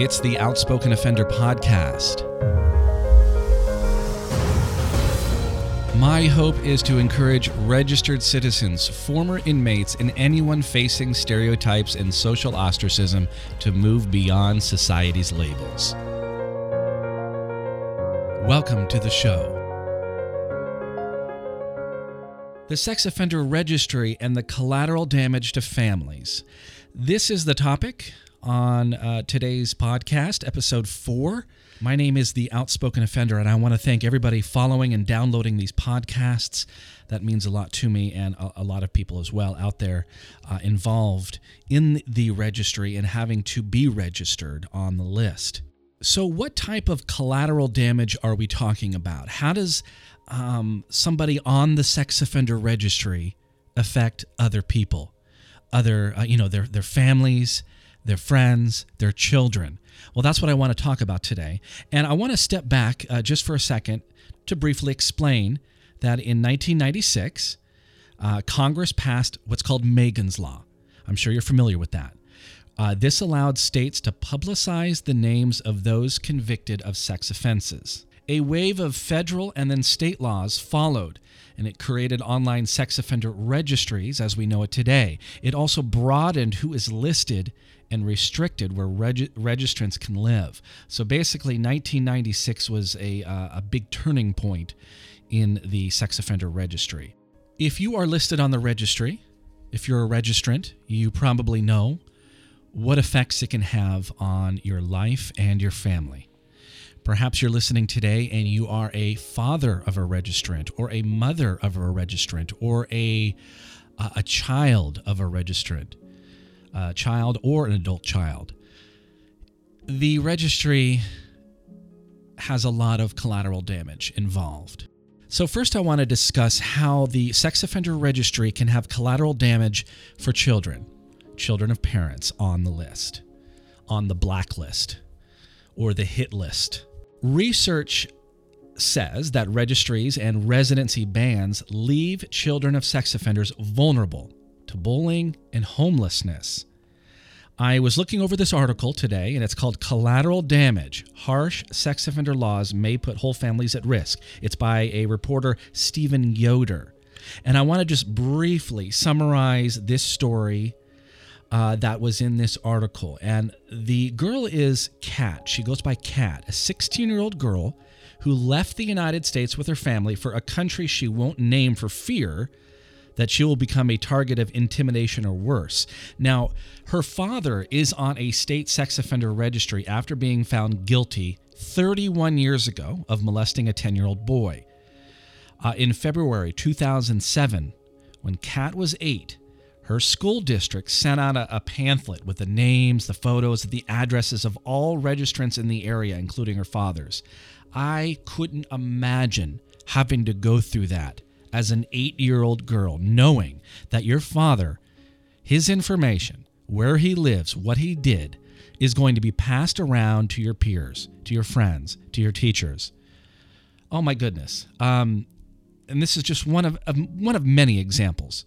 It's the Outspoken Offender Podcast. My hope is to encourage registered citizens, former inmates, and anyone facing stereotypes and social ostracism to move beyond society's labels. Welcome to the show. The Sex Offender Registry and the collateral damage to families. This is the topic on uh, today's podcast, episode four. My name is The Outspoken Offender, and I want to thank everybody following and downloading these podcasts. That means a lot to me and a, a lot of people as well out there uh, involved in the registry and having to be registered on the list. So, what type of collateral damage are we talking about? How does um, somebody on the sex offender registry affect other people, other, uh, you know, their their families, their friends, their children. Well, that's what I want to talk about today. And I want to step back uh, just for a second to briefly explain that in 1996, uh, Congress passed what's called Megan's Law. I'm sure you're familiar with that. Uh, this allowed states to publicize the names of those convicted of sex offenses. A wave of federal and then state laws followed, and it created online sex offender registries as we know it today. It also broadened who is listed and restricted where reg- registrants can live. So basically, 1996 was a, uh, a big turning point in the sex offender registry. If you are listed on the registry, if you're a registrant, you probably know what effects it can have on your life and your family. Perhaps you're listening today and you are a father of a registrant or a mother of a registrant or a, a child of a registrant a child or an adult child. The registry has a lot of collateral damage involved. So, first, I want to discuss how the sex offender registry can have collateral damage for children, children of parents on the list, on the blacklist, or the hit list. Research says that registries and residency bans leave children of sex offenders vulnerable to bullying and homelessness. I was looking over this article today, and it's called Collateral Damage Harsh Sex Offender Laws May Put Whole Families at Risk. It's by a reporter, Steven Yoder. And I want to just briefly summarize this story uh, that was in this article. And the girl is Kat. She goes by Kat, a 16 year old girl who left the United States with her family for a country she won't name for fear that she will become a target of intimidation or worse. Now, her father is on a state sex offender registry after being found guilty 31 years ago of molesting a 10 year old boy. Uh, in February 2007, when Kat was eight, her school district sent out a, a, pamphlet with the names, the photos, the addresses of all registrants in the area, including her father's. I couldn't imagine having to go through that as an eight year old girl, knowing that your father, his information, where he lives, what he did, is going to be passed around to your peers, to your friends, to your teachers. Oh my goodness. Um, and this is just one of, of, one of many examples.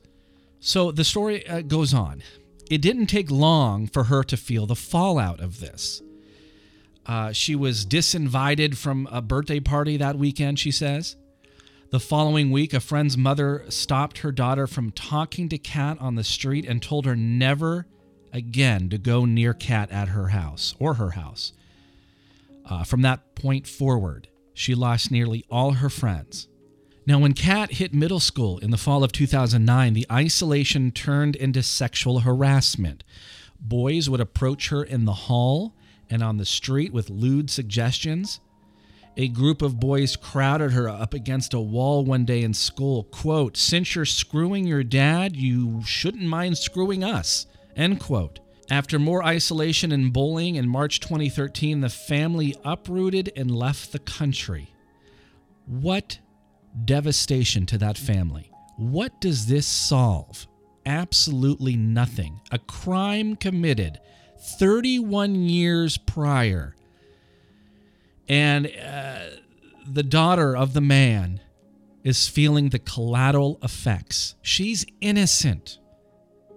So the story uh, goes on. It didn't take long for her to feel the fallout of this. Uh, she was disinvited from a birthday party that weekend, she says. The following week, a friend's mother stopped her daughter from talking to Kat on the street and told her never again to go near Kat at her house or her house. Uh, from that point forward, she lost nearly all her friends. Now, when Kat hit middle school in the fall of 2009, the isolation turned into sexual harassment. Boys would approach her in the hall and on the street with lewd suggestions a group of boys crowded her up against a wall one day in school. Quote, Since you're screwing your dad, you shouldn't mind screwing us. End quote. After more isolation and bullying in March 2013, the family uprooted and left the country. What devastation to that family. What does this solve? Absolutely nothing. A crime committed 31 years prior and uh, the daughter of the man is feeling the collateral effects. She's innocent.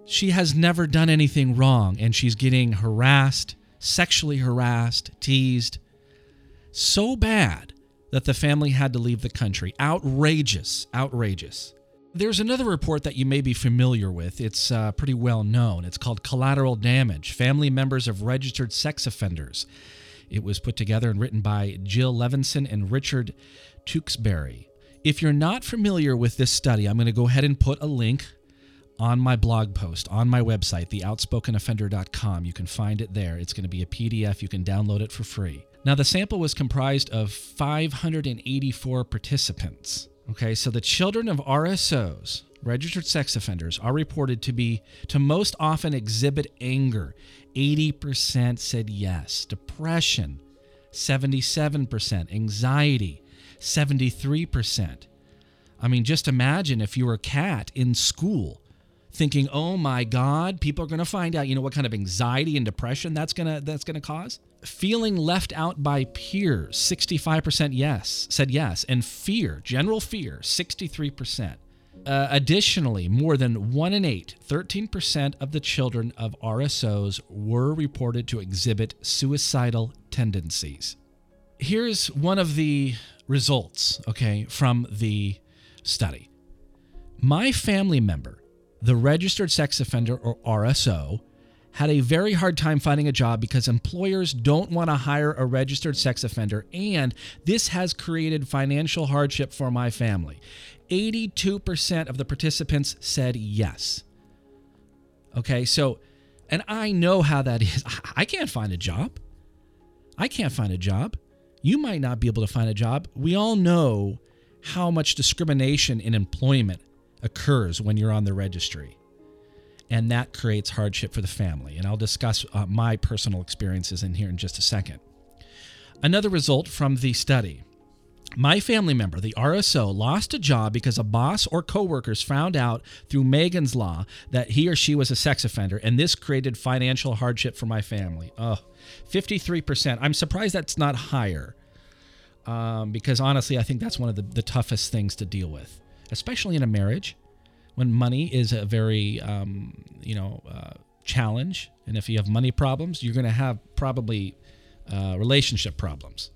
She has never done anything wrong, and she's getting harassed, sexually harassed, teased. So bad that the family had to leave the country. Outrageous, outrageous. There's another report that you may be familiar with. It's uh, pretty well known. It's called Collateral Damage Family Members of Registered Sex Offenders. It was put together and written by Jill Levenson and Richard Tewksbury. If you're not familiar with this study, I'm going to go ahead and put a link on my blog post on my website, theoutspokenoffender.com. You can find it there. It's going to be a PDF. You can download it for free. Now, the sample was comprised of 584 participants. Okay, so the children of RSOs, registered sex offenders, are reported to be to most often exhibit anger. 80% said yes. Depression, 77%. Anxiety, 73%. I mean, just imagine if you were a cat in school thinking, "Oh my god, people are going to find out, you know what kind of anxiety and depression that's going to that's going to cause?" Feeling left out by peers, 65% yes, said yes, and fear, general fear, 63%. Uh, additionally, more than 1 in 8, 13% of the children of RSOs were reported to exhibit suicidal tendencies. Here's one of the results, okay, from the study. My family member the registered sex offender, or RSO, had a very hard time finding a job because employers don't want to hire a registered sex offender, and this has created financial hardship for my family. 82% of the participants said yes. Okay, so, and I know how that is. I can't find a job. I can't find a job. You might not be able to find a job. We all know how much discrimination in employment occurs when you're on the registry. And that creates hardship for the family. And I'll discuss uh, my personal experiences in here in just a second. Another result from the study my family member, the RSO, lost a job because a boss or coworkers found out through Megan's Law that he or she was a sex offender, and this created financial hardship for my family. Oh, 53%. I'm surprised that's not higher um, because honestly, I think that's one of the, the toughest things to deal with especially in a marriage, when money is a very, um, you know, uh, challenge. And if you have money problems, you're going to have probably uh, relationship problems.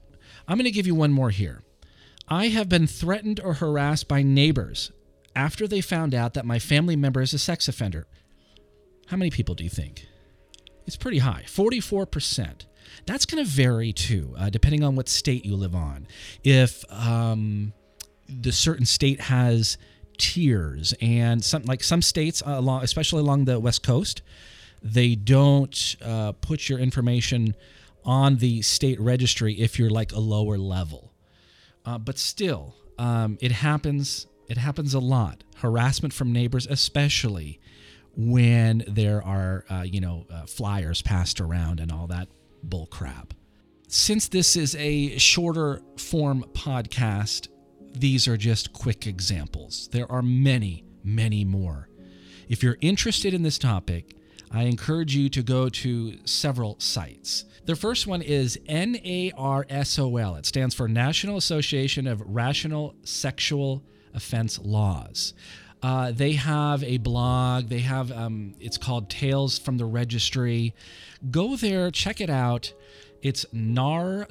I'm going to give you one more here. I have been threatened or harassed by neighbors after they found out that my family member is a sex offender. How many people do you think? It's pretty high 44%. That's going to vary too, uh, depending on what state you live on. If um, the certain state has tiers, and some like some states uh, along, especially along the west coast, they don't uh, put your information on the state registry if you're like a lower level. Uh, but still, um, it happens. It happens a lot. Harassment from neighbors, especially when there are, uh, you know, uh, flyers passed around and all that bull crap. Since this is a shorter form podcast, these are just quick examples. There are many, many more. If you're interested in this topic, I encourage you to go to several sites. The first one is NARSOL. It stands for National Association of Rational Sexual Offense Laws. Uh, they have a blog. They have um, it's called Tales from the Registry. Go there, check it out. It's narsol.org.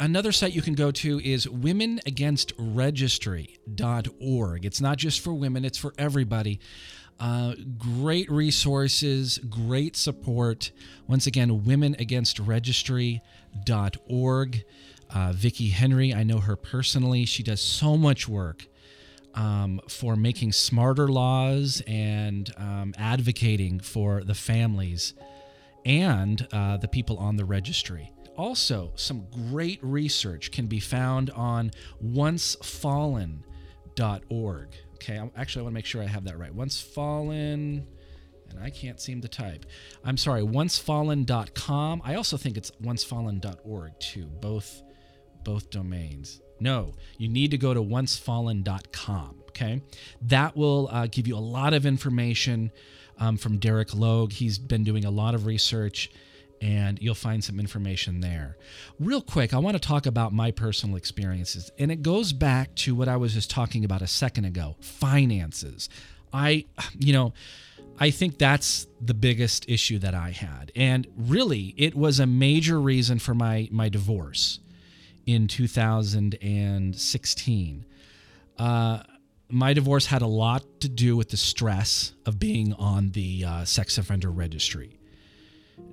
Another site you can go to is womenagainstregistry.org. It's not just for women, it's for everybody. Uh, great resources, great support. Once again, womenagainstregistry.org. Uh, Vicki Henry, I know her personally. She does so much work um, for making smarter laws and um, advocating for the families and uh, the people on the registry. Also, some great research can be found on oncefallen.org. Okay, actually, I want to make sure I have that right. Once Fallen, and I can't seem to type. I'm sorry, oncefallen.com. I also think it's oncefallen.org too. Both, both domains. No, you need to go to oncefallen.com. Okay, that will uh, give you a lot of information um, from Derek Logue. He's been doing a lot of research and you'll find some information there. Real quick, I want to talk about my personal experiences, and it goes back to what I was just talking about a second ago finances. I, you know, I think that's the biggest issue that I had. And really, it was a major reason for my, my divorce in 2016. Uh, my divorce had a lot to do with the stress of being on the uh, sex offender registry.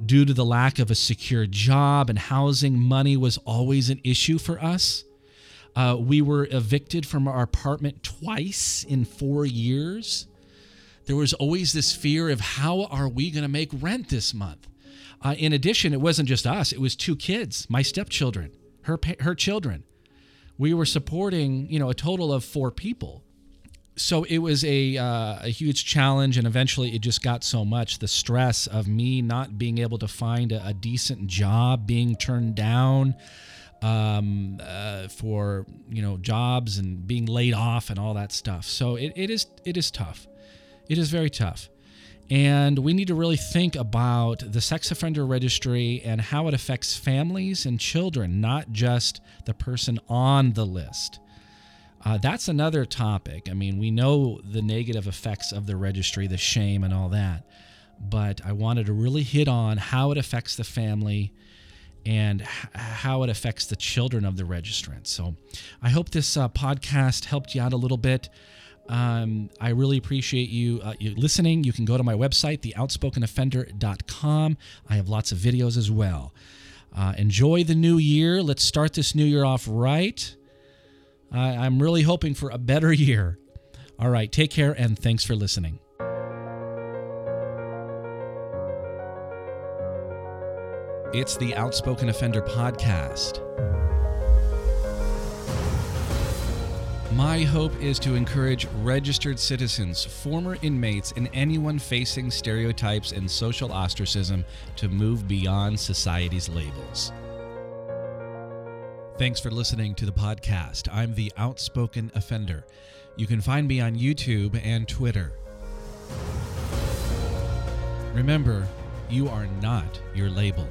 Due to the lack of a secure job and housing, money was always an issue for us. Uh, we were evicted from our apartment twice in four years. There was always this fear of how are we going to make rent this month? Uh, in addition, it wasn't just us, it was two kids, my stepchildren, her, her children. We were supporting, you know, a total of four people so it was a uh, a huge challenge, and eventually it just got so much the stress of me not being able to find a, a decent job, being turned down um, uh, for you know jobs and being laid off and all that stuff. So it, it is it is tough. It is very tough. And we need to really think about the sex offender registry and how it affects families and children, not just the person on the list. Uh, that's another topic. I mean, we know the negative effects of the registry, the shame, and all that. But I wanted to really hit on how it affects the family and h- how it affects the children of the registrant. So I hope this uh, podcast helped you out a little bit. Um, I really appreciate you, uh, you listening. You can go to my website, theoutspokenoffender.com. I have lots of videos as well. Uh, enjoy the new year. Let's start this new year off right. I, I'm really hoping for a better year. All right, take care and thanks for listening. It's the Outspoken Offender Podcast. My hope is to encourage registered citizens, former inmates, and anyone facing stereotypes and social ostracism to move beyond society's labels. Thanks for listening to the podcast. I'm the Outspoken Offender. You can find me on YouTube and Twitter. Remember, you are not your label.